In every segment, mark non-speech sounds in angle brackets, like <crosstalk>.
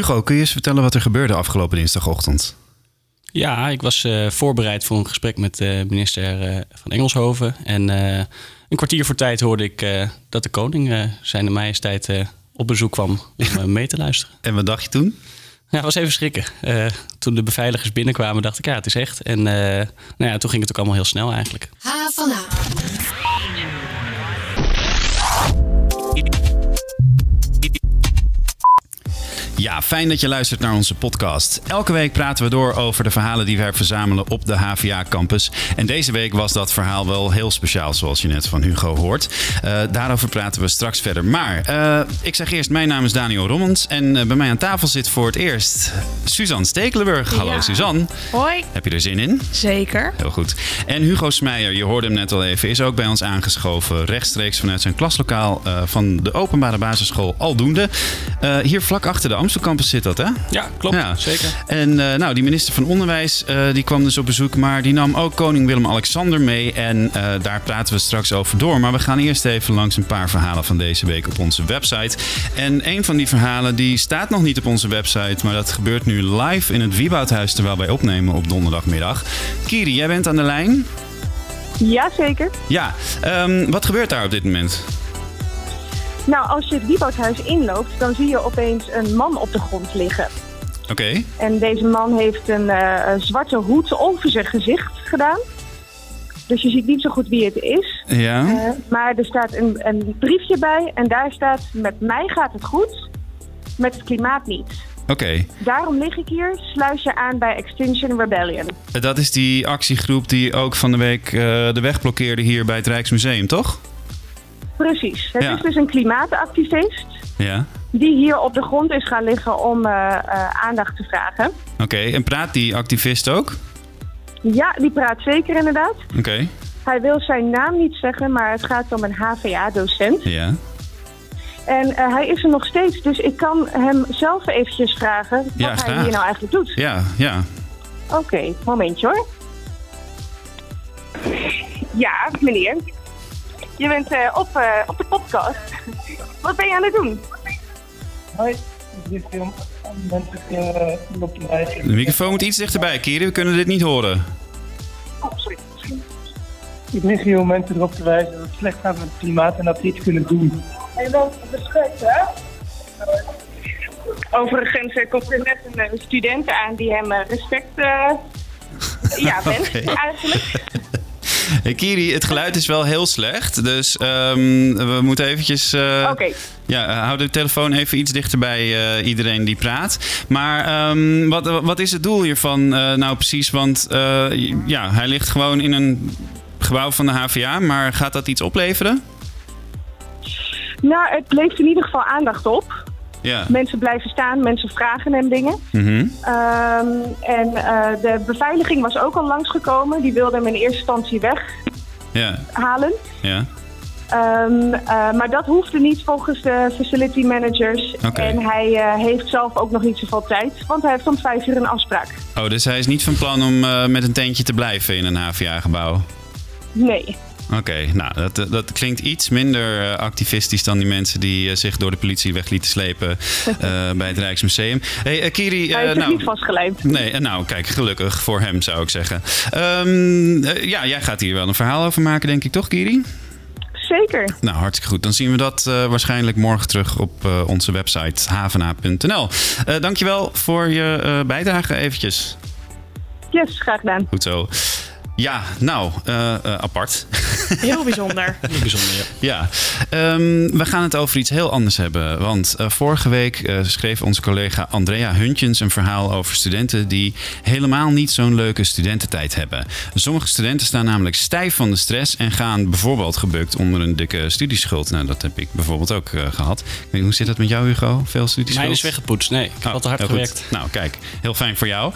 Hugo, kun je eens vertellen wat er gebeurde afgelopen dinsdagochtend? Ja, ik was uh, voorbereid voor een gesprek met de minister uh, van Engelshoven. En uh, een kwartier voor tijd hoorde ik dat de koning, zijn de majesteit, op bezoek kwam om mee te luisteren. <laughs> En wat dacht je toen? Ja, het was even schrikken. toen de beveiligers binnenkwamen, dacht ik, ja, het is echt. En nou ja, toen ging het ook allemaal heel snel eigenlijk. Ha Ja, fijn dat je luistert naar onze podcast. Elke week praten we door over de verhalen die wij verzamelen op de HVA-campus. En deze week was dat verhaal wel heel speciaal, zoals je net van Hugo hoort. Uh, daarover praten we straks verder. Maar uh, ik zeg eerst, mijn naam is Daniel Rommens. En uh, bij mij aan tafel zit voor het eerst Suzanne Stekelenburg. Hallo ja. Suzanne. Hoi. Heb je er zin in? Zeker. Heel goed. En Hugo Smeijer, je hoorde hem net al even, is ook bij ons aangeschoven. Rechtstreeks vanuit zijn klaslokaal van de openbare basisschool Aldoende. hier vlak achter de Amsterdam Campus zit dat, hè? Ja, klopt. Ja. Zeker. En uh, nou, die minister van Onderwijs uh, die kwam dus op bezoek, maar die nam ook koning Willem-Alexander mee. En uh, daar praten we straks over door. Maar we gaan eerst even langs een paar verhalen van deze week op onze website. En een van die verhalen die staat nog niet op onze website, maar dat gebeurt nu live in het Wieboudhuis terwijl wij opnemen op donderdagmiddag. Kiri, jij bent aan de lijn? Jazeker. Ja, um, wat gebeurt daar op dit moment? Nou, als je het Wieboudhuis inloopt, dan zie je opeens een man op de grond liggen. Oké. En deze man heeft een uh, zwarte hoed over zijn gezicht gedaan. Dus je ziet niet zo goed wie het is. Ja. Uh, maar er staat een, een, briefje bij en daar staat: Met mij gaat het goed, met het klimaat niet. Oké. Okay. Daarom lig ik hier, sluis je aan bij Extinction Rebellion. Dat is die actiegroep die ook van de week uh, de weg blokkeerde hier bij het Rijksmuseum, toch? Precies. Het is dus een klimaatactivist. Ja. Die hier op de grond is gaan liggen om uh, uh, aandacht te vragen. Oké, en praat die activist ook? Ja, die praat zeker inderdaad. Oké. Hij wil zijn naam niet zeggen, maar het gaat om een HVA-docent. Ja. En uh, hij is er nog steeds, dus ik kan hem zelf eventjes vragen wat ja, hij hier nou eigenlijk doet. Ja, ja. Oké, okay, momentje hoor. Ja, meneer. Je bent uh, op, uh, op de podcast. <laughs> Wat ben je aan het doen? Hoi, ik film op de microfoon moet iets dichterbij, Kiri. We kunnen dit niet horen. Oh, sorry. Ik mis hier mensen erop te wijzen dat het slecht gaat met het klimaat en dat we iets kunnen doen. En dan respect, hè? Overigens komt er net een student aan die hem respect <laughs> ja, wenst okay. eigenlijk. Hey Kiri, het geluid is wel heel slecht. Dus um, we moeten eventjes... Uh. Okay. Ja, hou de telefoon even iets dichter bij uh, iedereen die praat. Maar um, wat, wat is het doel hiervan uh, nou precies? Want ja, hij ligt gewoon in een gebouw van de HVA. Maar gaat dat iets opleveren? Nou, het levert in ieder geval aandacht op. Ja. Mensen blijven staan, mensen vragen hem dingen. Mm -hmm. um, en uh, de beveiliging was ook al langsgekomen. Die wilde hem in eerste instantie weghalen. Ja. Um, uh, maar dat hoefde niet volgens de facility managers. Okay. En hij uh, heeft zelf ook nog niet zoveel tijd, want hij heeft om vijf uur een afspraak. Oh, dus hij is niet van plan om met een tentje te blijven in een HVA-gebouw? Nee. Oké, okay, nou, dat, dat klinkt iets minder uh, activistisch dan die mensen die uh, zich door de politie weg lieten slepen uh, <laughs> bij het Rijksmuseum. Hey, uh, Kiri. Hij is nou, niet vastgelijmd. Nee, nou, kijk, gelukkig voor hem zou ik zeggen. Um, ja, jij gaat hier wel een verhaal over maken, denk ik, toch, Kiri? Zeker. Nou, hartstikke goed. Dan zien we dat waarschijnlijk morgen terug op onze website havena.nl. dankjewel voor je bijdrage eventjes. Yes, graag gedaan. Goed zo. Ja, nou, uh, uh, apart. <laughs> <laughs> Heel bijzonder. Heel bijzonder, ja. ja. Um, we gaan het over iets heel anders hebben. Want uh, vorige week schreef onze collega Andrea Huntjens een verhaal over studenten die helemaal niet zo'n leuke studententijd hebben. Sommige studenten staan namelijk stijf van de stress en gaan bijvoorbeeld gebukt onder een dikke studieschuld. Nou, dat heb ik bijvoorbeeld ook gehad. Weet, hoe zit dat met jou, Hugo? Veel studieschuld? Mijn is weggepoetst. Nee, ik heb oh, altijd hard gewerkt. Goed. Nou, kijk, heel fijn voor jou.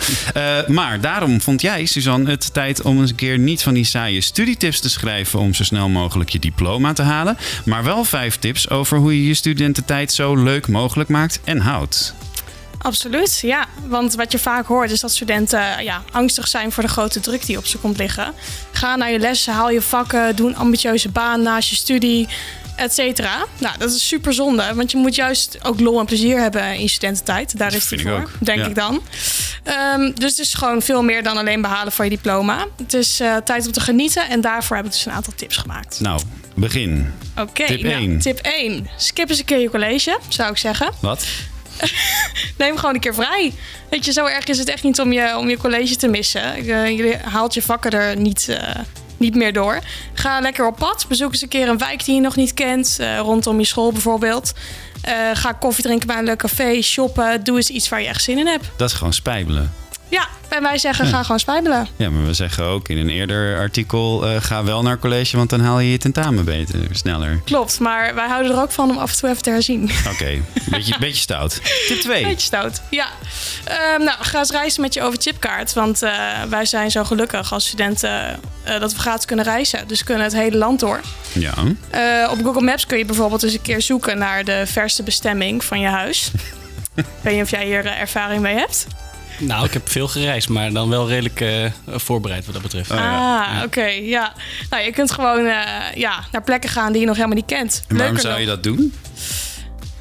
maar daarom vond jij, Suzanne, het tijd om eens een keer niet van die saaie studietips te schrijven om zo snel mogelijk je diploma te halen, maar wel vijf tips over hoe je je studententijd zo leuk mogelijk maakt en houdt. Absoluut, ja. Want wat je vaak hoort is dat studenten ja, angstig zijn voor de grote druk die op ze komt liggen. Ga naar je lessen, haal je vakken, doe een ambitieuze baan naast je studie. Et cetera. Nou, dat is super zonde, want je moet juist ook lol en plezier hebben in studententijd. Daar Dat is ik voor, denk ja. ik dan. Ehm, dus het is gewoon veel meer dan alleen behalen van je diploma. Het is eh, tijd om te genieten en daarvoor heb ik dus een aantal tips gemaakt. Nou, begin. Oké, Tip nou, één. tip 1. Skip eens een keer je college, zou ik zeggen. Wat? <laughs> Neem gewoon een keer vrij. Weet je, zo erg is het echt niet om je, om je college te missen. Eh, je haalt je vakken er niet, eh, niet meer door. Ga lekker op pad. Bezoek eens een keer een wijk die je nog niet kent. eh, rondom je school bijvoorbeeld. Eh, ga koffie drinken bij een leuk café. Shoppen. Doe eens iets waar je echt zin in hebt. Dat is gewoon spijbelen. Ja, en wij zeggen ga gewoon spijbelen. Ja, maar we zeggen ook in een eerder artikel... eh, ga wel naar college, want dan haal je je tentamen beter, sneller. Klopt, maar wij houden er ook van om af en toe even te herzien. Oké, <laughs> beetje, beetje stout. Tip 2. Beetje stout. Ja. Ehm, nou, ga eens reizen met je overchipkaart. Want eh, wij zijn zo gelukkig als studenten eh, dat we gratis kunnen reizen. Dus we kunnen het hele land door. Ja. Op Google Maps kun je bijvoorbeeld eens een keer zoeken naar de verste bestemming van je huis. <laughs> Ik weet niet of jij hier ervaring mee hebt. Nou, ik heb veel gereisd, maar dan wel redelijk eh, voorbereid wat dat betreft. Oh, ja. ah, oké. ja. Nou, je kunt gewoon eh, ja, naar plekken gaan die je nog helemaal niet kent. En waarom Leuker zou je dat doen?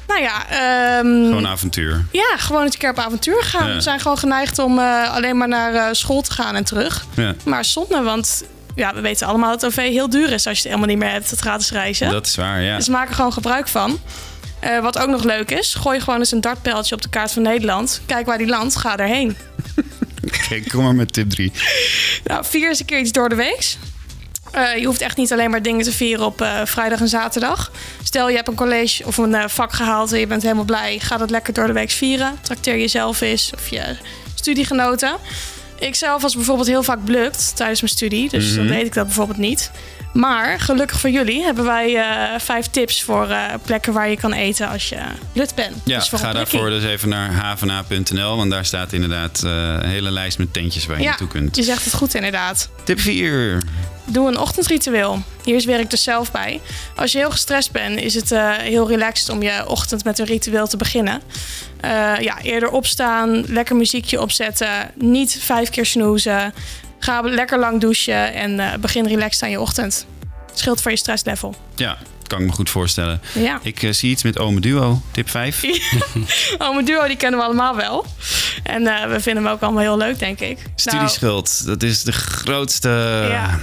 Nou ja, ehm, Gewoon avontuur. ja, gewoon eens een keer op avontuur gaan. Ja. We zijn gewoon geneigd om eh, alleen maar naar eh, school te gaan en terug. Ja, Maar zonde, want ja, we weten allemaal dat OV heel duur is als je het helemaal niet meer hebt, het gratis reizen. dat is waar, ja. Dus maak er gewoon gebruik van. Eh, wat ook nog leuk is, gooi gewoon eens een dartpijltje op de kaart van Nederland. Kijk waar die landt, ga erheen. <laughs> Oké, kom maar met tip 3. Nou, vier eens een keer iets door de week. Eh, je hoeft echt niet alleen maar dingen te vieren op eh, vrijdag en zaterdag. Stel je hebt een college of een vak gehaald en je bent helemaal blij. Ga dat lekker door de week vieren. Trakteer jezelf eens of je studiegenoten. Ik zelf was bijvoorbeeld heel vaak blukt tijdens mijn studie. Dus Mhm. dan deed ik dat bijvoorbeeld niet. Maar gelukkig voor jullie hebben wij eh, vijf tips voor eh, plekken waar je kan eten als je blut bent. Ja, Dus ga daarvoor dus even naar havena.nl, want daar staat inderdaad eh, een hele lijst met tentjes waar je Ja, naartoe kunt. je zegt het goed inderdaad. Tip 4. Doe een ochtendritueel. Hier werk ik dus zelf bij. Als je heel gestrest bent, is het heel relaxed om je ochtend met een ritueel te beginnen. Ja, eerder opstaan, lekker muziekje opzetten, niet vijf keer snoezen. Ga lekker lang douchen en eh, begin relaxed aan je ochtend. Scheelt voor je stresslevel. Ja, kan ik me goed voorstellen. Ja. Ik eh, zie iets met Ome Duo, tip 5. Oh, mijn duo die kennen we allemaal wel. En eh, we vinden hem ook allemaal heel leuk, denk ik. Nou, Studieschuld, dat is de grootste... Ja.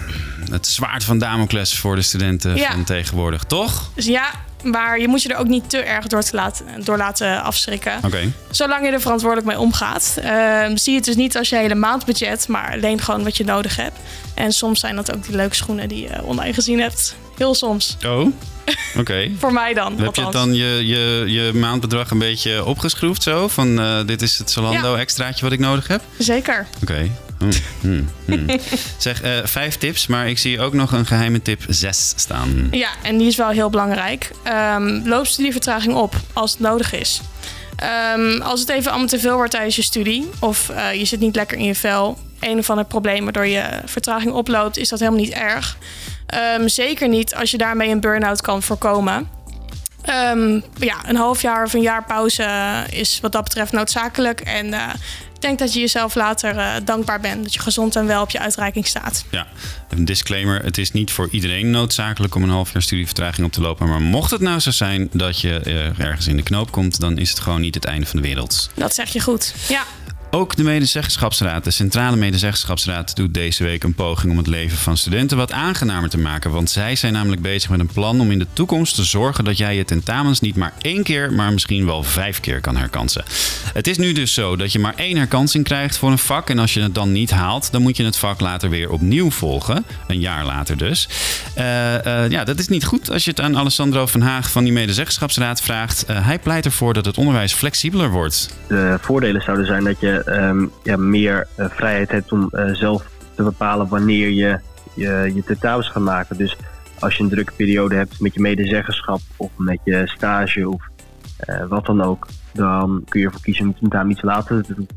Het zwaard van Damocles voor de studenten Ja. van tegenwoordig, toch? dus ja, maar je moet je er ook niet te erg door, te laten, door laten afschrikken. Oké. Zolang je er verantwoordelijk mee omgaat. Ehm, zie het dus niet als je hele maandbudget, maar leen gewoon wat je nodig hebt. En soms zijn dat ook die leuke schoenen die je online gezien hebt. Heel soms. Oh, oké. <laughs> Voor mij dan. Heb je dan je, je, je maandbedrag een beetje opgeschroefd zo? Van eh, dit is het Zalando extraatje wat ik nodig heb? Zeker. Oké. <laughs> Zeg, eh, vijf tips, maar ik zie ook nog een geheime tip zes staan. Ja, en die is wel heel belangrijk. Ehm loop studievertraging op als het nodig is. Ehm, als het even allemaal te veel wordt tijdens je studie, of eh, je zit niet lekker in je vel, een of ander probleem waardoor je vertraging oploopt, is dat helemaal niet erg. Ehm, zeker niet als je daarmee een burn-out kan voorkomen. Ja, een half jaar of een jaar pauze is wat dat betreft noodzakelijk. En eh, ik denk dat je jezelf later eh, dankbaar bent dat je gezond en wel op je uitreiking staat. Ja, een disclaimer. Het is niet voor iedereen noodzakelijk om een half jaar studievertraging op te lopen. Maar mocht het nou zo zijn dat je eh, ergens in de knoop komt, dan is het gewoon niet het einde van de wereld. Dat zeg je goed. Ja. Ook de medezeggenschapsraad, de Centrale Medezeggenschapsraad, doet deze week een poging om het leven van studenten wat aangenamer te maken. Want zij zijn namelijk bezig met een plan om in de toekomst te zorgen dat jij je tentamens niet maar één keer, maar misschien wel vijf keer kan herkansen. Het is nu dus zo dat je maar één herkansing krijgt voor een vak. En als je het dan niet haalt, dan moet je het vak later weer opnieuw volgen. Een jaar later dus. Eh, eh, ja, dat is niet goed als je het aan Alessandro van Haag van die medezeggenschapsraad vraagt. Eh, hij pleit ervoor dat het onderwijs flexibeler wordt. De voordelen zouden zijn dat je ehm, ja, meer eh, vrijheid hebt om eh, zelf te bepalen wanneer je je, je tentamens gaat maken. Dus als je een drukke periode hebt met je medezeggenschap of met je stage of eh, wat dan ook, dan kun je ervoor kiezen om je tentamen iets later te doen.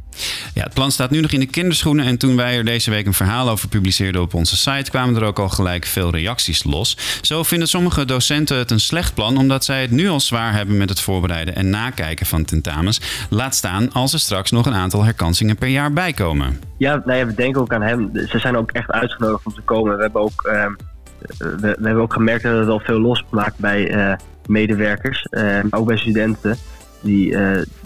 Ja, het plan staat nu nog in de kinderschoenen. En toen wij er deze week een verhaal over publiceerden op onze site, kwamen er ook al gelijk veel reacties los. Zo vinden sommige docenten het een slecht plan, omdat zij het nu al zwaar hebben met het voorbereiden en nakijken van tentamens. Laat staan als er straks nog een aantal herkansingen per jaar bijkomen. Ja, nou we denken ook aan hem. Ze zijn ook echt uitgenodigd om te komen. We hebben ook ehm, we, hebben ook gemerkt dat het al veel losmaakt bij medewerkers, maar ook bij studenten. Die,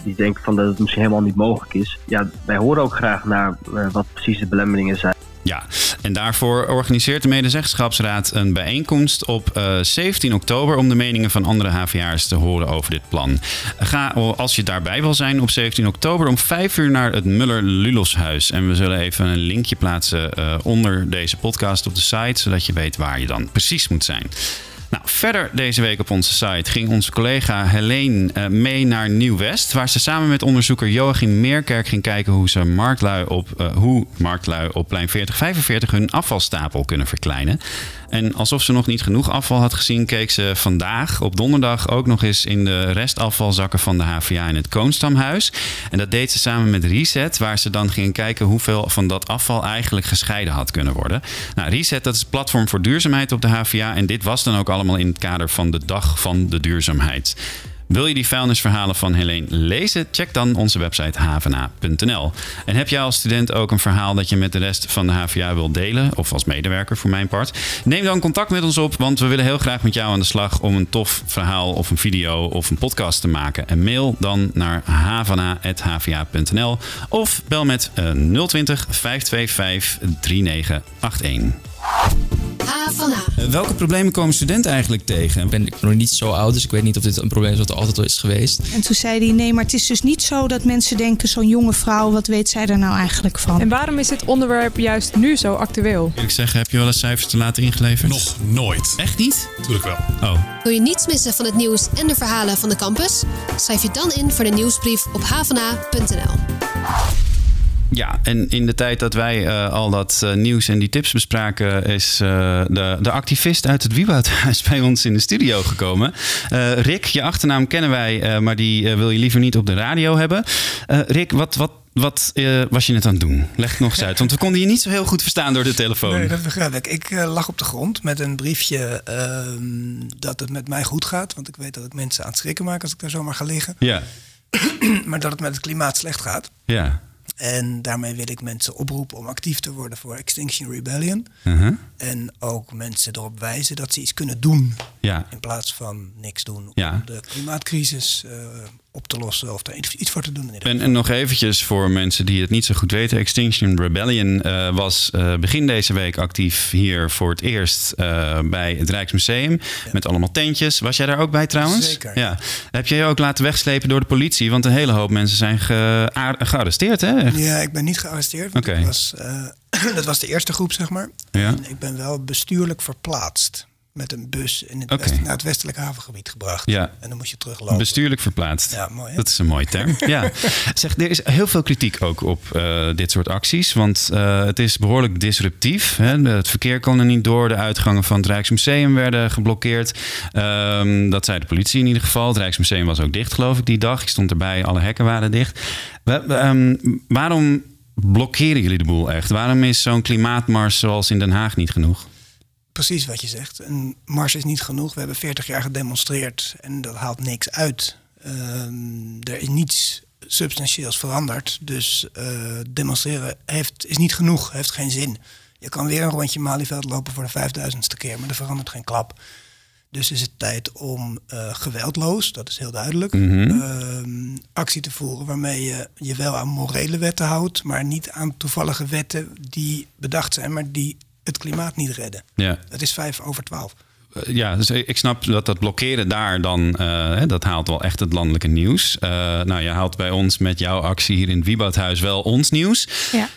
die denken van dat het misschien helemaal niet mogelijk is. Ja, wij horen ook graag naar wat precies de belemmeringen zijn. Ja, en daarvoor organiseert de Medezeggenschapsraad een bijeenkomst op uh, eh, 17 oktober om de meningen van andere HVA'ers te horen over dit plan. Ga, als je daarbij wil zijn, op 17 oktober om 5 uur naar het Muller-Luloshuis. En we zullen even een linkje plaatsen onder deze podcast op de site, zodat je weet waar je dan precies moet zijn. Nou, verder deze week op onze site ging onze collega Helene uh, mee naar Nieuw-West, waar ze samen met onderzoeker Joachim Meerkerk ging kijken hoe ze marktlui op, uh, hoe marktlui op plein 4045 hun afvalstapel kunnen verkleinen. En alsof ze nog niet genoeg afval had gezien, keek ze vandaag op donderdag ook nog eens in de restafvalzakken van de HVA in het Koonstamhuis. En dat deed ze samen met Reset, waar ze dan ging kijken hoeveel van dat afval eigenlijk gescheiden had kunnen worden. Nou, Reset, dat is het platform voor duurzaamheid op de HVA. En dit was dan ook allemaal in het kader van de Dag van de Duurzaamheid. Wil je die vuilnisverhalen van Helene lezen? Check dan onze website havena.nl. En heb jij als student ook een verhaal dat je met de rest van de HVA wilt delen, of als medewerker voor mijn part? Neem dan contact met ons op, want we willen heel graag met jou aan de slag om een tof verhaal of een video of een podcast te maken. En mail dan naar havana.hva.nl of bel met 020 525 3981. Eh, welke problemen komen studenten eigenlijk tegen? Ik ben nog niet zo oud, dus ik weet niet of dit een probleem is wat er altijd al is geweest. En toen zei hij, nee, maar het is dus niet zo dat mensen denken... zo'n jonge vrouw, wat weet zij er nou eigenlijk van? En waarom is dit onderwerp juist nu zo actueel? Ik zeg, heb je wel eens cijfers te laten ingeleverd? Nog nooit. Echt niet? Tuurlijk wel. Oh. Wil je niets missen van het nieuws en de verhalen van de campus? Schrijf je dan in voor de nieuwsbrief op havena.nl. Ja, en in de tijd dat wij uh, al dat uh, nieuws en die tips bespraken, is uh, de, de activist uit het Wieboudhuis <laughs> bij ons in de studio gekomen. Rick, je achternaam kennen wij, maar die wil je liever niet op de radio hebben. Rick, wat, wat, wat was je net aan het doen? Leg het nog eens uit, want we <laughs> konden je niet zo heel goed verstaan door de telefoon. Nee, dat begrijp ik. Ik lag op de grond met een briefje ehm, dat het met mij goed gaat. Want ik weet dat ik mensen aan het schrikken maak als ik daar zomaar ga liggen. Ja. <clears throat> maar dat het met het klimaat slecht gaat. Ja. En daarmee wil ik mensen oproepen om actief te worden voor Extinction Rebellion. Uh-huh. En ook mensen erop wijzen dat ze iets kunnen doen. Ja. In plaats van niks doen om Ja. de klimaatcrisis eh, op te lossen of daar iets voor te doen. En, en nog eventjes voor mensen die het niet zo goed weten. Extinction Rebellion eh, was eh, begin deze week actief hier voor het eerst eh, bij het Rijksmuseum. Met allemaal tentjes. Was jij daar ook bij trouwens? Zeker. Ja. Heb jij je ook laten wegslepen door de politie? Want een hele hoop mensen zijn ge- gearresteerd hè? Echt? Ja, ik ben niet gearresteerd. Want Oké. ik was, <clears throat> dat was de eerste groep, zeg maar. Ja. En ik ben wel bestuurlijk verplaatst. Met een bus in het west- naar het westelijke havengebied gebracht. Ja. En dan moest je teruglopen. Bestuurlijk verplaatst. Ja, mooi, hè? Dat is een mooie term. <laughs> ja. Zeg, er is heel veel kritiek ook op eh, dit soort acties. Want eh, het is behoorlijk disruptief. Hè? Het verkeer kon er niet door. De uitgangen van het Rijksmuseum werden geblokkeerd. Ehm, dat zei de politie in ieder geval. Het Rijksmuseum was ook dicht, geloof ik, die dag. Ik stond erbij, alle hekken waren dicht. We- we, ehm, waarom blokkeren jullie de boel echt? Waarom is zo'n klimaatmars zoals in Den Haag niet genoeg? Precies wat je zegt. Een mars is niet genoeg. We hebben 40 jaar gedemonstreerd en dat haalt niks uit. Ehm, er is niets substantieels veranderd. Dus eh, demonstreren heeft, is niet genoeg, heeft geen zin. Je kan weer een rondje Malieveld lopen voor de vijfduizendste keer, maar er verandert geen klap. Dus is het tijd om eh, geweldloos, dat is heel duidelijk, Mhm. ehm, actie te voeren waarmee je je wel aan morele wetten houdt, maar niet aan toevallige wetten die bedacht zijn, maar die het klimaat niet redden. Ja. Het is vijf over twaalf. Eh, Ja, dus ik snap dat dat blokkeren daar dan, eh, hè, dat haalt wel echt het landelijke nieuws. Eh, nou, je haalt bij ons met jouw actie hier in het Wieboudhuis wel ons nieuws. Ja.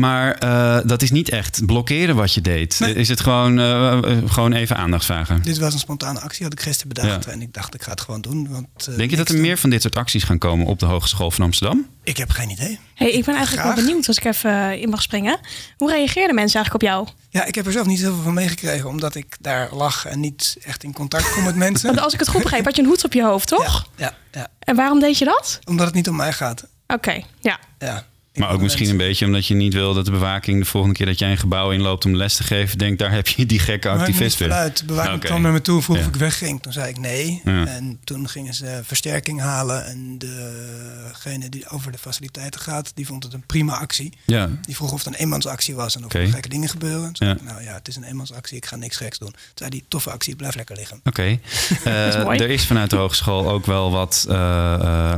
Maar eh, dat is niet echt blokkeren wat je deed. Nee. Is het gewoon, eh, eh, gewoon even aandacht vragen? Dit was een spontane actie, had ik gisteren bedacht. En ik dacht, ik ga het gewoon doen. Want, eh, Denk je dat er doen. meer van dit soort acties gaan komen op de Hogeschool van Amsterdam? Ik heb geen idee. Hey, ik ben eigenlijk Graag. wel benieuwd als ik even in mag springen. Hoe reageerden mensen eigenlijk op jou? Ja, ik heb er zelf niet heel veel van meegekregen, omdat ik daar lag en niet echt in contact kom met mensen. Want als ik het goed begreep, had je een hoed op je hoofd, <laughs> toch? Ja, ja. En waarom deed je dat? Omdat het niet om mij gaat. Oké, ja. Ja. Maar ook misschien een beetje omdat je niet wil dat de bewaking de volgende keer dat jij een gebouw inloopt om les te geven, denkt daar heb je die gekke activist weer. De bewaking kwam naar me toe, vroeg of ik wegging. Toen zei ik nee. En toen gingen ze versterking halen. En degene die over de faciliteiten gaat, die vond het een prima actie. Ja. Die vroeg of het een eenmansactie was en of er gekke dingen gebeuren. Toen zei ik, nou ja, het is een eenmansactie, ik ga niks geks doen. Toen zei die toffe actie, blijf lekker liggen. Oké. <laughs> er is vanuit de hogeschool ook wel wat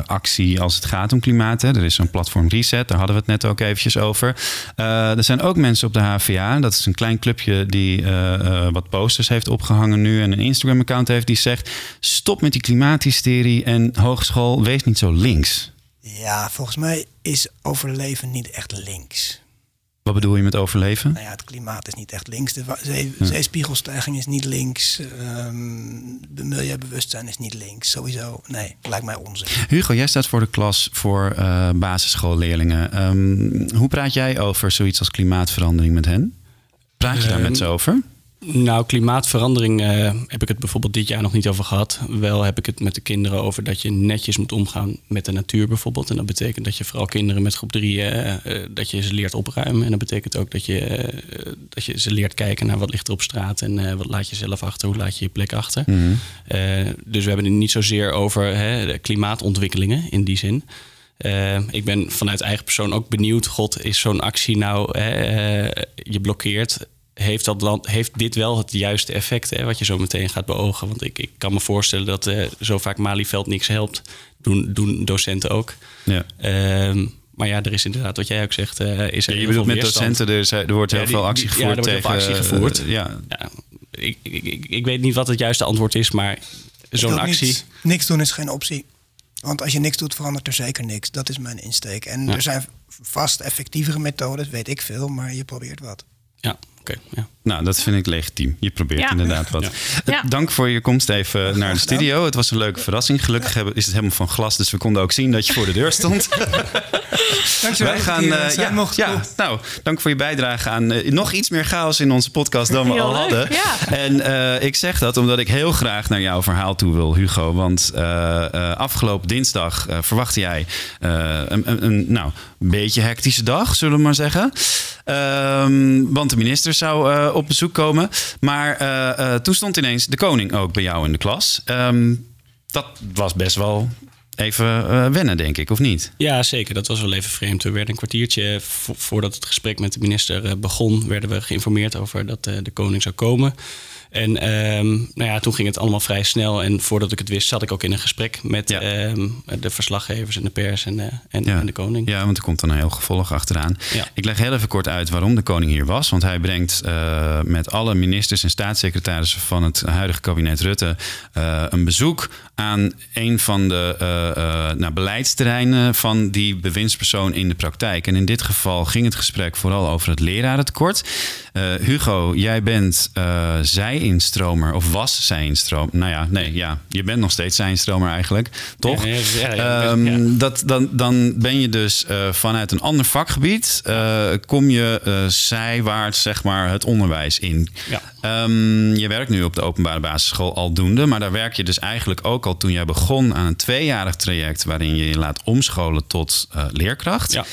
actie als het gaat om klimaat. Hè. Er is zo'n platform Reset, daar hadden we het net ook eventjes over. er zijn ook mensen op de HVA, dat is een klein clubje die wat posters heeft opgehangen nu en een Instagram-account heeft die zegt: stop met die klimaathysterie en hogeschool, wees niet zo links. Ja, volgens mij is overleven niet echt links. Wat bedoel je met overleven? Nou ja, het klimaat is niet echt links. De zee, zeespiegelstijging is niet links. Um, de milieubewustzijn is niet links. Sowieso, nee, lijkt mij onzin. Hugo, jij staat voor de klas voor uh, basisschoolleerlingen. Um, hoe praat jij over zoiets als klimaatverandering met hen? Praat je daar met ze over? Nou, klimaatverandering uh, heb ik het bijvoorbeeld dit jaar nog niet over gehad. Wel heb ik het met de kinderen over dat je netjes moet omgaan met de natuur bijvoorbeeld. En dat betekent dat je vooral kinderen met groep drie, uh, uh, dat je ze leert opruimen. En dat betekent ook dat je, dat je ze leert kijken naar wat ligt er op straat en wat laat je zelf achter, hoe laat je je plek achter. Mm -hmm. dus we hebben het niet zozeer over hè, klimaatontwikkelingen in die zin. ik ben vanuit eigen persoon ook benieuwd, god, is zo'n actie nou, je blokkeert heeft, dat land, heeft dit wel het juiste effect, hè, wat je zo meteen gaat beogen? Want ik, ik kan me voorstellen dat uh, zo vaak Malieveld niks helpt. Doen, doen docenten ook. Ja. Uh, maar ja, er is inderdaad, wat jij ook zegt, uh, is er ja, Je bedoelt met docenten, er, er wordt heel ja, die, veel actie gevoerd ja, er tegen... actie gevoerd. Uh, ja. ja ik, ik, ik, ik, weet niet wat het juiste antwoord is, maar zo'n actie... Niks, niks doen is geen optie. Want als je niks doet, verandert er zeker niks. Dat is mijn insteek. En er zijn vast effectievere methodes, weet ik veel, maar je probeert wat. Ja. Okay, ja. Nou, dat vind ik legitiem. Je probeert Ja. inderdaad wat. Ja. Eh, Ja. Dank voor je komst even naar de studio. Het was een leuke verrassing. Gelukkig hebben- is het helemaal van glas, dus we konden ook zien dat je voor de deur stond. <laughs> Dankjewel. Wij gaan, eh, uh, ja, mocht ja, nou, dank voor je bijdrage aan eh, nog iets meer chaos in onze podcast dan we Heel al leuk, hadden. ja. En eh, ik zeg dat omdat ik heel graag naar jouw verhaal toe wil, Hugo. Want eh, eh, afgelopen dinsdag eh, verwachtte jij eh, een, een, een nou, beetje hectische dag, zullen we maar zeggen. Ehm, want de minister zou eh, op bezoek komen. Maar eh, eh, toen stond ineens de koning ook bij jou in de klas. Ehm, dat was best wel even wennen, denk ik, of niet? Ja, zeker. Dat was wel even vreemd. We werden een kwartiertje vo- voordat het gesprek met de minister begon, werden we geïnformeerd over dat de koning zou komen. En ehm, nou ja, toen ging het allemaal vrij snel. En voordat ik het wist, zat ik ook in een gesprek met ehm, de verslaggevers en de pers en, eh, en, en de koning. Ja, want er komt dan een heel gevolg achteraan. Ja. Ik leg heel even kort uit waarom de koning hier was. Want hij brengt eh, met alle ministers en staatssecretarissen van het huidige kabinet Rutte eh, een bezoek aan een van de nou, beleidsterreinen van die bewindspersoon in de praktijk. En in dit geval ging het gesprek vooral over het lerarentekort. Hugo, jij bent eh zij-instromer of was zij-instromer. Nou ja, nee, ja, je bent nog steeds zij-instromer eigenlijk, toch? Ja, ja, ja, ja, Ehm, dat, dan, dan ben je dus eh, vanuit een ander vakgebied, eh, kom je eh, zijwaarts zeg maar het onderwijs in. Ja. Ehm, je werkt nu op de openbare basisschool aldoende, maar daar werk je dus eigenlijk ook al toen jij begon aan een tweejarig traject waarin je je laat omscholen tot leerkracht. Ja.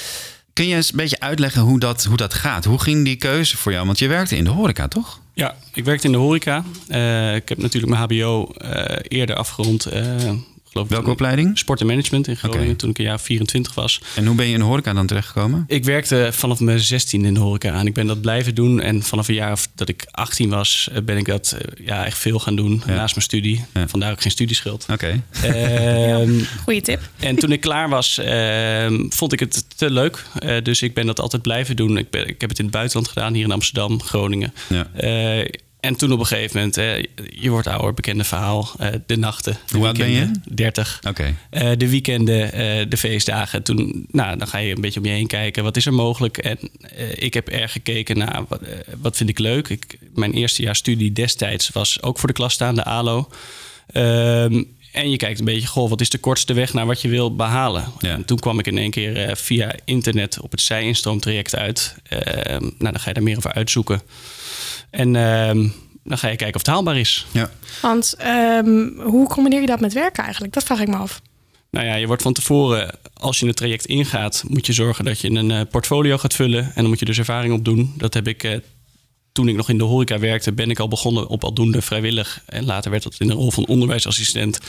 Kun je eens een beetje uitleggen hoe dat, hoe dat gaat? Hoe ging die keuze voor jou? Want je werkte in de horeca, toch? Ja, ik werkte in de horeca. Eh, ik heb natuurlijk mijn HBO eh, eerder afgerond. eh, geloof Welke toen- opleiding? Sport en management in Groningen, toen ik een jaar 24 was. En hoe ben je in de horeca dan terechtgekomen? Ik werkte vanaf mijn 16 in de horeca aan. Ik ben dat blijven doen. En vanaf een jaar of dat ik 18 was, eh, ben ik dat eh, ja, echt veel gaan doen Ja. naast mijn studie. Ja. Vandaar ook geen studieschuld. Oké. Ehm, <laughs> Goeie tip. <laughs> en toen ik klaar was, ehm, vond ik het te leuk. Eh, dus ik ben dat altijd blijven doen. Ik, ben, ik heb het in het buitenland gedaan, hier in Amsterdam, Groningen. Ja. Eh, en toen op een gegeven moment, je wordt ouder, bekende verhaal. eh, de nachten. de Hoe oud ben je? weekenden, 30. Oké. Eh, de weekenden, eh, de feestdagen. Toen, nou, dan ga je een beetje om je heen kijken. Wat is er mogelijk? En ik heb erg gekeken naar wat, wat vind ik leuk. Ik, mijn eerste jaar studie destijds was ook voor de klas staan, de ALO. Ehm, en je kijkt een beetje, goh, wat is de kortste weg naar wat je wil behalen? Ja. En toen kwam ik in één keer via internet op het zij-instroomtraject uit. Ehm, nou, dan ga je daar meer over uitzoeken. En ehm, dan ga je kijken of het haalbaar is. Ja. Want ehm, hoe combineer je dat met werken eigenlijk? Dat vraag ik me af. Nou ja, je wordt van tevoren, als je het traject ingaat, moet je zorgen dat je een uh, portfolio gaat vullen. En dan moet je dus ervaring opdoen. Dat heb ik, uh, toen ik nog in de horeca werkte, ben ik al begonnen op aldoende vrijwillig. En later werd dat in de rol van onderwijsassistent.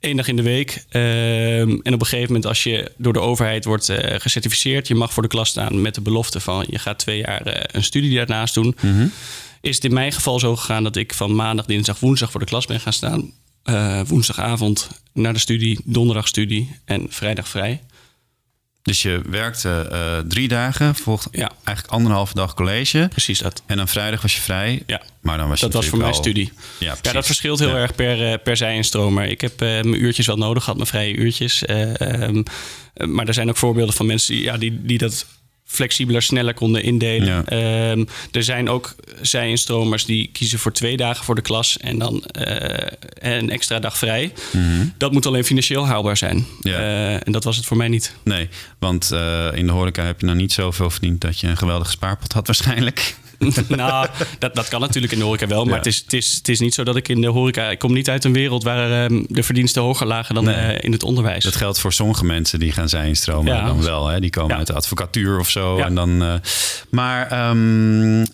Eén dag in de week. Ehm, en op een gegeven moment, als je door de overheid wordt uh, gecertificeerd, je mag voor de klas staan met de belofte van je gaat twee jaar een studie daarnaast doen. Mm -hmm. Is het in mijn geval zo gegaan dat ik van maandag, dinsdag, woensdag voor de klas ben gaan staan. Uh, woensdagavond naar de studie, donderdag studie en vrijdag vrij. Dus je werkte uh, drie dagen, volgt ja. eigenlijk anderhalve dag college. Precies dat. En dan vrijdag was je vrij. Ja. Maar dan was je dat was voor al... mijn studie. Ja, ja, dat verschilt heel ja. erg per, uh, per zijinstromer. Ik heb uh, mijn uurtjes wel nodig gehad, mijn vrije uurtjes. Um, maar er zijn ook voorbeelden van mensen die, ja, die, die dat flexibeler, sneller konden indelen. Ja. Um, er zijn ook zijinstromers die kiezen voor twee dagen voor de klas en dan uh, een extra dag vrij. Mm -hmm. Dat moet alleen financieel haalbaar zijn. Ja. Uh, en dat was het voor mij niet. Nee, want uh, in de horeca heb je nou niet zoveel verdiend dat je een geweldige spaarpot had waarschijnlijk. <laughs> nou, dat, dat kan natuurlijk in de horeca wel. Maar ja. het, is, het, is, het is niet zo dat ik in de horeca... Ik kom niet uit een wereld waar uh, de verdiensten hoger lagen dan nee. uh, in het onderwijs. Dat geldt voor sommige mensen die gaan zijn stromen ja. dan wel. Hè? Die komen ja. uit de advocatuur of zo. En dan, uh, maar um,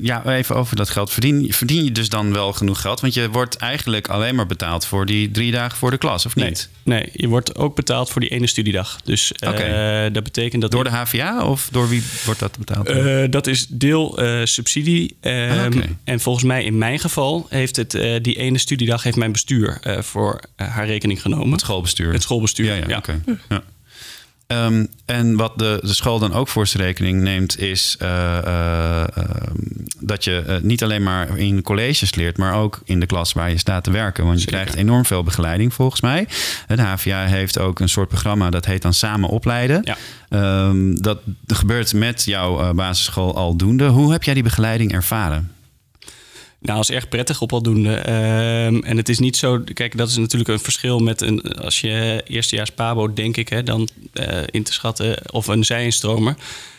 ja, even over dat geld. Verdien, verdien je dus dan wel genoeg geld? Want je wordt eigenlijk alleen maar betaald voor die drie dagen voor de klas, of niet? Nee, nee je wordt ook betaald voor die ene studiedag. Dus okay. dat betekent dat... Door de HVA of door wie wordt dat betaald? dat is deel subsidie. Um, ah, okay. En volgens mij in mijn geval heeft het uh, die ene studiedag heeft mijn bestuur uh, voor haar rekening genomen. Het schoolbestuur. Het schoolbestuur. Ja, ja, ja. Okay. ja. Um, en wat de, de school dan ook voor zijn rekening neemt, is uh, uh, uh, dat je niet alleen maar in colleges leert, maar ook in de klas waar je staat te werken. Want je Zeker. krijgt enorm veel begeleiding volgens mij. De HVA heeft ook een soort programma dat heet dan Samen Opleiden. Ja. Um, dat gebeurt met jouw basisschool aldoende. Hoe heb jij die begeleiding ervaren? Nou, is erg prettig op aldoende. Um, en het is niet zo... Kijk, dat is natuurlijk een verschil met een... Als je eerstejaars Pabo, denk ik, hè, dan uh, in te schatten... of een zijinstromer...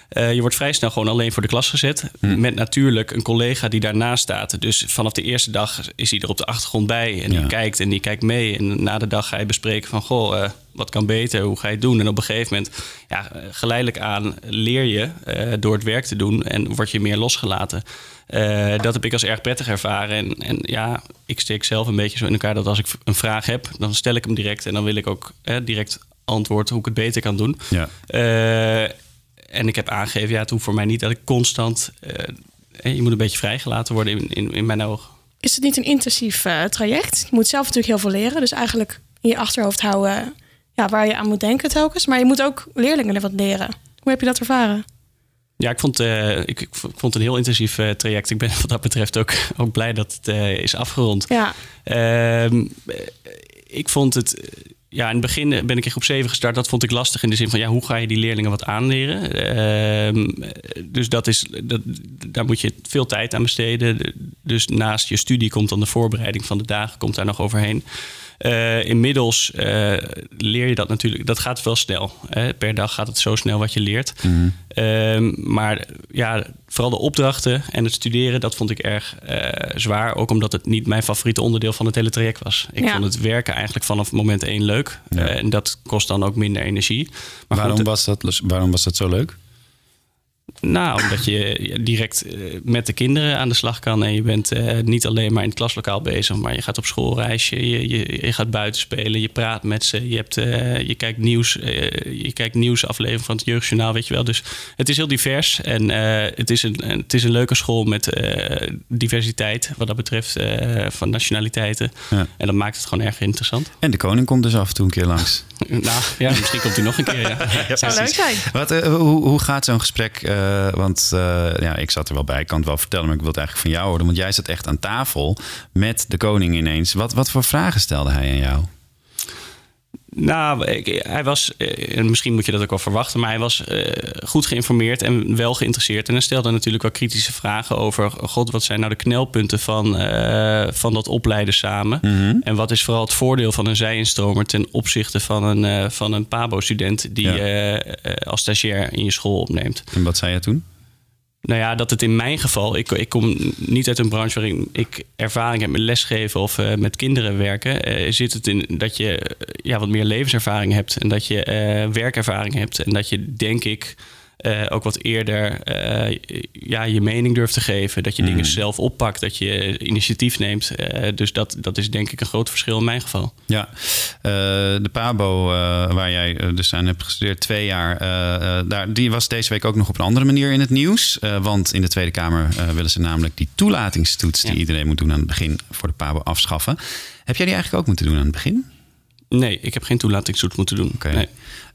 Uh, je wordt vrij snel gewoon alleen voor de klas gezet. Hmm. Met natuurlijk een collega die daarnaast staat. Dus vanaf de eerste dag is hij er op de achtergrond bij. En ja. die kijkt en die kijkt mee. En na de dag ga je bespreken van... Goh, uh, wat kan beter? Hoe ga je het doen? En op een gegeven moment, ja, geleidelijk aan leer je uh, door het werk te doen. En word je meer losgelaten. Uh, dat heb ik als erg prettig ervaren. En, en, ja, ik steek zelf een beetje zo in elkaar dat als ik een vraag heb, dan stel ik hem direct. En dan wil ik ook eh, direct antwoord hoe ik het beter kan doen. Ja. Uh, en ik heb aangegeven, ja, het hoeft voor mij niet dat ik constant. je moet een beetje vrijgelaten worden in, in, in mijn ogen. Is het niet een intensief traject? Je moet zelf natuurlijk heel veel leren. Dus eigenlijk in je achterhoofd houden ja, waar je aan moet denken telkens. Maar je moet ook leerlingen er wat leren. Hoe heb je dat ervaren? Ja, ik vond, uh, ik, ik, vond het een heel intensief uh, traject. Ik ben <laughs> wat dat betreft ook, ook blij dat het uh, is afgerond. Ja. Uh, ik vond het... Ja, in het begin ben ik in groep 7 gestart. Dat vond ik lastig in de zin van... ja, hoe ga je die leerlingen wat aanleren? Ehm, dus dat is, dat, daar moet je veel tijd aan besteden. Dus naast je studie komt dan de voorbereiding van de dagen... komt daar nog overheen. Uh, inmiddels uh, leer je dat natuurlijk. Dat gaat wel snel. Hè? Per dag gaat het zo snel wat je leert. Mm-hmm. Uh, maar ja, vooral de opdrachten en het studeren, dat vond ik erg uh, zwaar. Ook omdat het niet mijn favoriete onderdeel van het hele traject was. Ik ja. vond het werken eigenlijk vanaf moment één leuk. Ja. en dat kost dan ook minder energie. Maar waarom, goed, was dat, waarom was dat zo leuk? Nou, omdat je direct met de kinderen aan de slag kan. En je bent uh, niet alleen maar in het klaslokaal bezig, maar je gaat op schoolreisje, je, je, je gaat buiten spelen, je praat met ze, je, hebt, uh, je kijkt nieuws, uh, je kijkt nieuwsaflevering van het jeugdjournaal, weet je wel. Dus het is heel divers en het, is een, het is een leuke school met diversiteit wat dat betreft van nationaliteiten. Ja. En dat maakt het gewoon erg interessant. En de koning komt dus af en toe een keer langs. <laughs> nou ja, misschien komt hij nog een keer. Ja. <laughs> ja Zou leuk zijn. Wat, hoe, hoe gaat zo'n gesprek? Uh, want uh, ja, ik zat er wel bij, ik kan het wel vertellen, maar ik wil het eigenlijk van jou horen. Want jij zat echt aan tafel met de koning ineens. Wat, wat voor vragen stelde hij aan jou? Nou, hij was, en misschien moet je dat ook wel verwachten, maar hij was uh, goed geïnformeerd en wel geïnteresseerd. En hij stelde natuurlijk wel kritische vragen over: God, wat zijn nou de knelpunten van, uh, van dat opleiden samen? Mm-hmm. En wat is vooral het voordeel van een zijinstromer ten opzichte van een, uh, van een PABO-student die ja. als stagiair in je school opneemt? En wat zei je toen? Nou ja, dat het in mijn geval, ik, ik kom niet uit een branche waarin ik ervaring heb met lesgeven of uh, met kinderen werken. Uh, zit het in dat je uh, ja, wat meer levenservaring hebt en dat je werkervaring hebt. En dat je, denk ik, uh, ook wat eerder uh, ja, je mening durft te geven. Dat je dingen zelf oppakt, dat je initiatief neemt. Uh, dus dat, dat is denk ik een groot verschil in mijn geval. Ja, de PABO waar jij dus aan hebt gestudeerd, twee jaar, daar, die was deze week ook nog op een andere manier in het nieuws. want in de Tweede Kamer willen ze namelijk die toelatingstoets die ja. iedereen moet doen aan het begin voor de PABO afschaffen. Heb jij die eigenlijk ook moeten doen aan het begin? Nee, ik heb geen toelatingstoets moeten doen. Okay. Nee.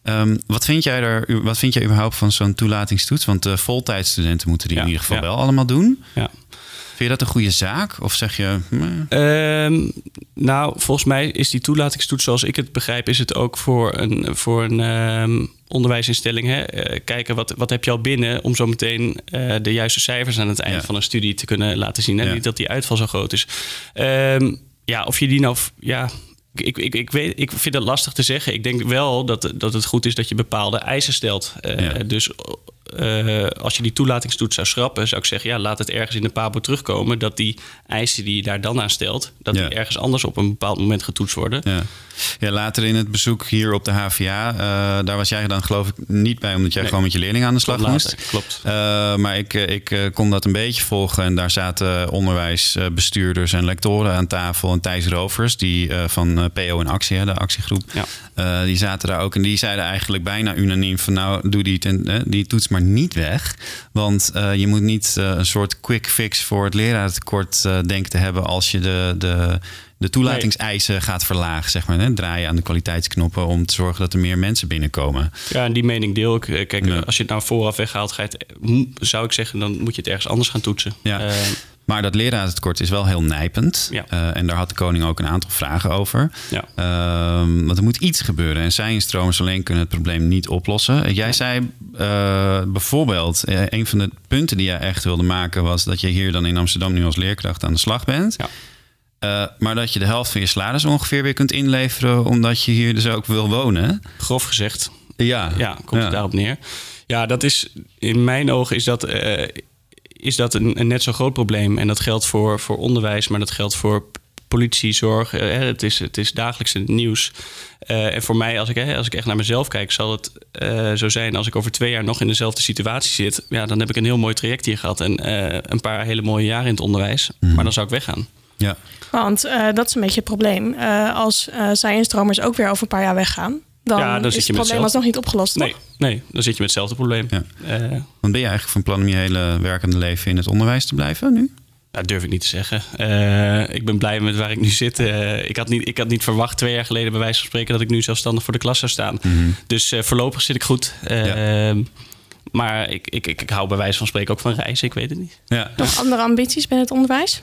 Um, wat, vind jij er, wat vind jij überhaupt van zo'n toelatingstoets? Want uh, voltijdstudenten moeten die ja, in ieder geval ja. wel allemaal doen. Ja. Vind je dat een goede zaak? Of zeg je... Um, nou, volgens mij is die toelatingstoets, zoals ik het begrijp... is het ook voor een, voor een um, onderwijsinstelling. Hè? Uh, kijken, wat, wat heb je al binnen... om zo meteen uh, de juiste cijfers aan het eind ja. van een studie te kunnen laten zien. En niet dat die uitval zo groot is. Ja, of je die nou... Ja, ik, ik, ik, weet, ik vind het lastig te zeggen. Ik denk wel dat, dat het goed is dat je bepaalde eisen stelt. Uh, ja. Dus uh, als je die toelatingstoets zou schrappen, zou ik zeggen: ja, laat het ergens in de PABO terugkomen. Dat die eisen die je daar dan aan stelt, dat ja. die ergens anders op een bepaald moment getoetst worden. Ja. ja later in het bezoek hier op de HVA, uh, daar was jij dan geloof ik niet bij, omdat jij nee. gewoon met je leerlingen aan de slag moest. Klopt. Uh, maar ik, ik kon dat een beetje volgen en daar zaten onderwijsbestuurders en lectoren aan tafel. En Thijs Rovers, die van PO in actie, hè, de actiegroep, ja. die zaten daar ook. En die zeiden eigenlijk bijna unaniem van nou, doe die, ten, die toets maar niet weg. Want uh, je moet niet uh, een soort quick fix voor het lerarentekort uh, denken te hebben als je de, de, de toelatingseisen nee. gaat verlagen, zeg maar. Hè? Draaien aan de kwaliteitsknoppen om te zorgen dat er meer mensen binnenkomen. Ja, en die mening deel ik. Kijk, als je het nou vooraf weghaalt, ga je het, zou ik zeggen, dan moet je het ergens anders gaan toetsen. Ja. Maar dat lerarentekort is wel heel nijpend. Ja. Uh, en daar had de koning ook een aantal vragen over. Ja. Uh, want er moet iets gebeuren. En zij en stromers alleen kunnen het probleem niet oplossen. Jij zei uh, bijvoorbeeld, uh, een van de punten die jij echt wilde maken... was dat je hier dan in Amsterdam nu als leerkracht aan de slag bent. Ja. Uh, maar dat je de helft van je salaris ongeveer weer kunt inleveren... omdat je hier dus ook wil wonen. Grof gezegd. Ja, ja komt ja. het daarop neer. Ja, dat is in mijn ogen is dat uh, is dat een, een, net zo groot probleem. En dat geldt voor, voor onderwijs, maar dat geldt voor politie, zorg. Uh, het, is, het is dagelijks het nieuws. Uh, en voor mij, als ik, hè, als ik echt naar mezelf kijk, zal het uh, zo zijn als ik over twee jaar nog in dezelfde situatie zit. Ja, dan heb ik een heel mooi traject hier gehad en een paar hele mooie jaren in het onderwijs. Mm. Maar dan zou ik weggaan. Ja. Want dat is een beetje het probleem. als zij en stromers ook weer over een paar jaar weggaan, dan, ja, dan is zit je het met probleem alsnog niet opgelost. Nee, toch? nee, dan zit je met hetzelfde probleem. Ja. Uh, Want ben je eigenlijk van plan om je hele werkende leven in het onderwijs te blijven nu? Dat durf ik niet te zeggen. Uh, ik ben blij met waar ik nu zit. Uh, ik, had niet, ik had niet verwacht twee jaar geleden bij wijze van spreken... dat ik nu zelfstandig voor de klas zou staan. Mhm. Mm -hmm. Dus voorlopig zit ik goed. Ja. Maar ik, ik, ik, ik hou bij wijze van spreken ook van reizen. Ik weet het niet. Ja. Nog andere ambities binnen het onderwijs?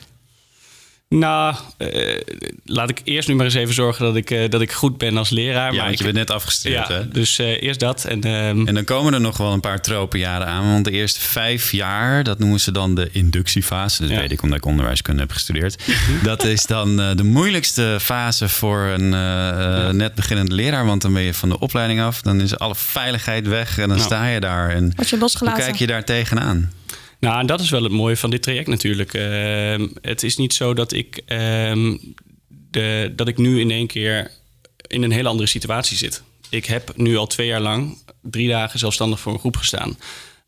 Nou, uh, laat ik eerst nu maar eens even zorgen dat ik, uh, dat ik goed ben als leraar. Ja, maar want je ik, bent net afgestudeerd, ja, hè? Dus uh, eerst dat. En, um... en dan komen er nog wel een paar tropenjaren aan. Want de eerste vijf jaar, dat noemen ze dan de inductiefase. Dat ja. weet ik omdat ik onderwijskunde heb gestudeerd. <laughs> dat is dan de moeilijkste fase voor een ja. net beginnende leraar. Want dan ben je van de opleiding af. Dan is alle veiligheid weg en dan nou. sta je daar. En Word je losgelaten. hoe kijk je daar tegenaan? Nou, en dat is wel het mooie van dit traject natuurlijk. Uh, het is niet zo dat ik, uh, de, dat ik nu in één keer in een hele andere situatie zit. Ik heb nu al twee jaar lang drie dagen zelfstandig voor een groep gestaan.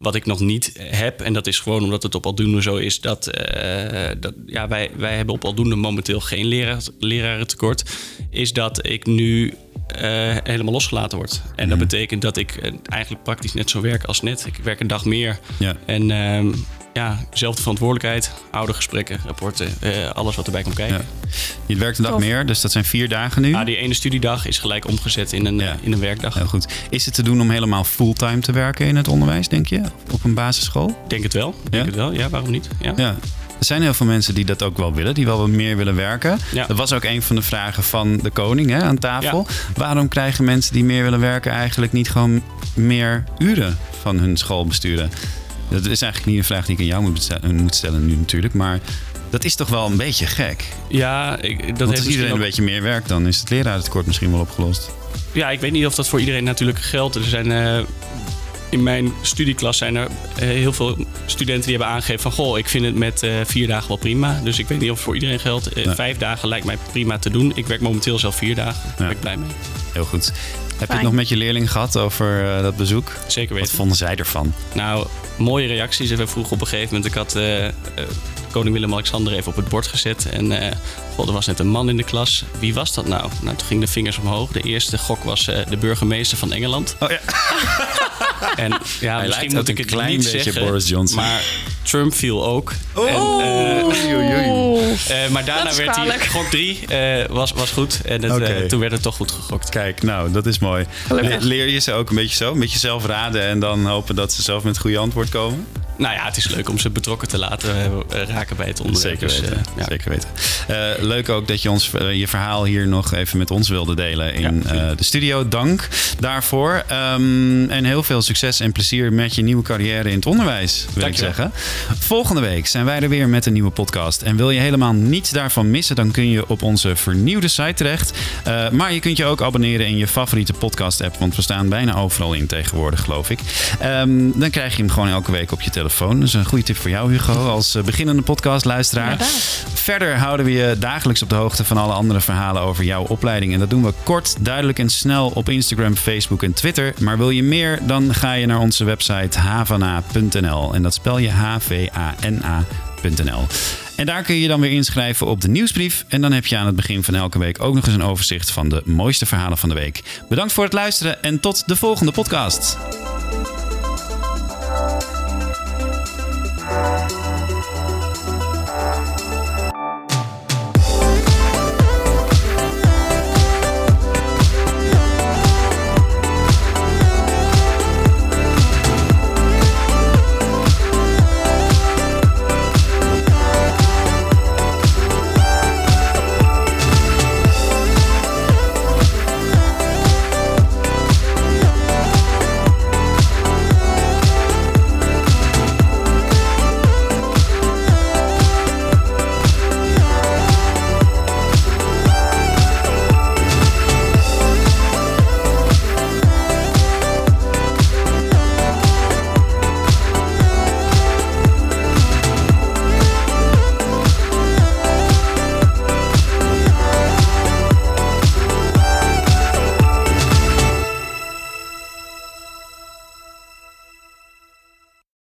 Wat ik nog niet heb, en dat is gewoon omdat het op Aldoende zo is... dat, uh, dat ja, wij, wij hebben op Aldoende momenteel geen leraar, lerarentekort... is dat ik nu uh, helemaal losgelaten word. En dat betekent dat ik uh, eigenlijk praktisch net zo werk als net. Ik werk een dag meer. Ja. En uh, ja, dezelfde verantwoordelijkheid, oude gesprekken, rapporten, uh, alles wat erbij komt kijken. Ja. Je werkt een dag Tof. meer, dus dat zijn vier dagen nu? Ja, die ene studiedag is gelijk omgezet in een, ja. in een werkdag. Heel goed. Is het te doen om helemaal fulltime te werken in het onderwijs, denk je? Op een basisschool? Denk het wel. Denk het wel. Ja, waarom niet? Ja. ja. Er zijn heel veel mensen die dat ook wel willen, die wel wat meer willen werken. Ja. Dat was ook een van de vragen van de koning hè, aan tafel. Ja. Waarom krijgen mensen die meer willen werken eigenlijk niet gewoon meer uren van hun school besturen? Dat is eigenlijk niet een vraag die ik aan jou moet stellen, nu natuurlijk, maar dat is toch wel een beetje gek. Ja, ik, dat Want als iedereen ook... een beetje meer werkt, dan is het lerarentekort misschien wel opgelost. Ja, ik weet niet of dat voor iedereen natuurlijk geldt. Er zijn uh, in mijn studieklas zijn er eh, heel veel studenten die hebben aangegeven van... goh, ik vind het met eh, vier dagen wel prima. Dus ik weet niet of het voor iedereen geldt. Eh, Nee. Vijf dagen lijkt mij prima te doen. Ik werk momenteel zelf vier dagen. Daar ben ik blij mee. Heel goed. Heb je het nog met je leerling gehad over eh, dat bezoek? Zeker weten. Wat vonden zij ervan? Nou, mooie reacties. We vroegen op een gegeven moment... ik had eh, eh, koning Willem-Alexander even op het bord gezet. En eh, goh, er was net een man in de klas. Wie was dat nou? Nou, toen gingen de vingers omhoog. De eerste gok was eh, de burgemeester van Engeland. Oh ja. <laughs> En ja, Hij misschien lijkt moet ook ik een het klein niet beetje zeggen. Boris Johnson. Maar Trump viel ook. Oh. En, eh, oei. eh, maar daarna Dat is werd hij gok 3 was, was goed. En het, eh, toen werd het toch goed gegokt. Kijk, nou, dat is mooi. Le- leer je ze ook een beetje zo? Een beetje zelf raden en dan hopen dat ze zelf met het goede antwoord komen? Nou ja, het is leuk om ze betrokken te laten eh, raken bij het onderwerp. Zeker Dus, weten. eh, ja. Zeker weten. Eh, leuk ook dat je ons, eh, je verhaal hier nog even met ons wilde delen in eh, de studio. Dank daarvoor. Ehm, en heel veel succes en plezier met je nieuwe carrière in het onderwijs, wil ik zeggen. Volgende week zijn wij er weer met een nieuwe podcast. En wil je helemaal niets daarvan missen, dan kun je op onze vernieuwde site terecht. Eh, maar je kunt je ook abonneren in je favoriete podcast-app, want we staan bijna overal in tegenwoordig, geloof ik. Ehm, dan krijg je hem gewoon elke week op je telefoon. Dat is een goede tip voor jou, Hugo, als eh, beginnende podcastluisteraar. Verder houden we je dagelijks op de hoogte van alle andere verhalen over jouw opleiding. En dat doen we kort, duidelijk en snel op Instagram, Facebook en Twitter. Maar wil je meer, dan ga je naar onze website havana.nl. En dat spel je H-V-A-N-A.nl. En daar kun je je dan weer inschrijven op de nieuwsbrief. En dan heb je aan het begin van elke week ook nog eens een overzicht van de mooiste verhalen van de week. Bedankt voor het luisteren en tot de volgende podcast.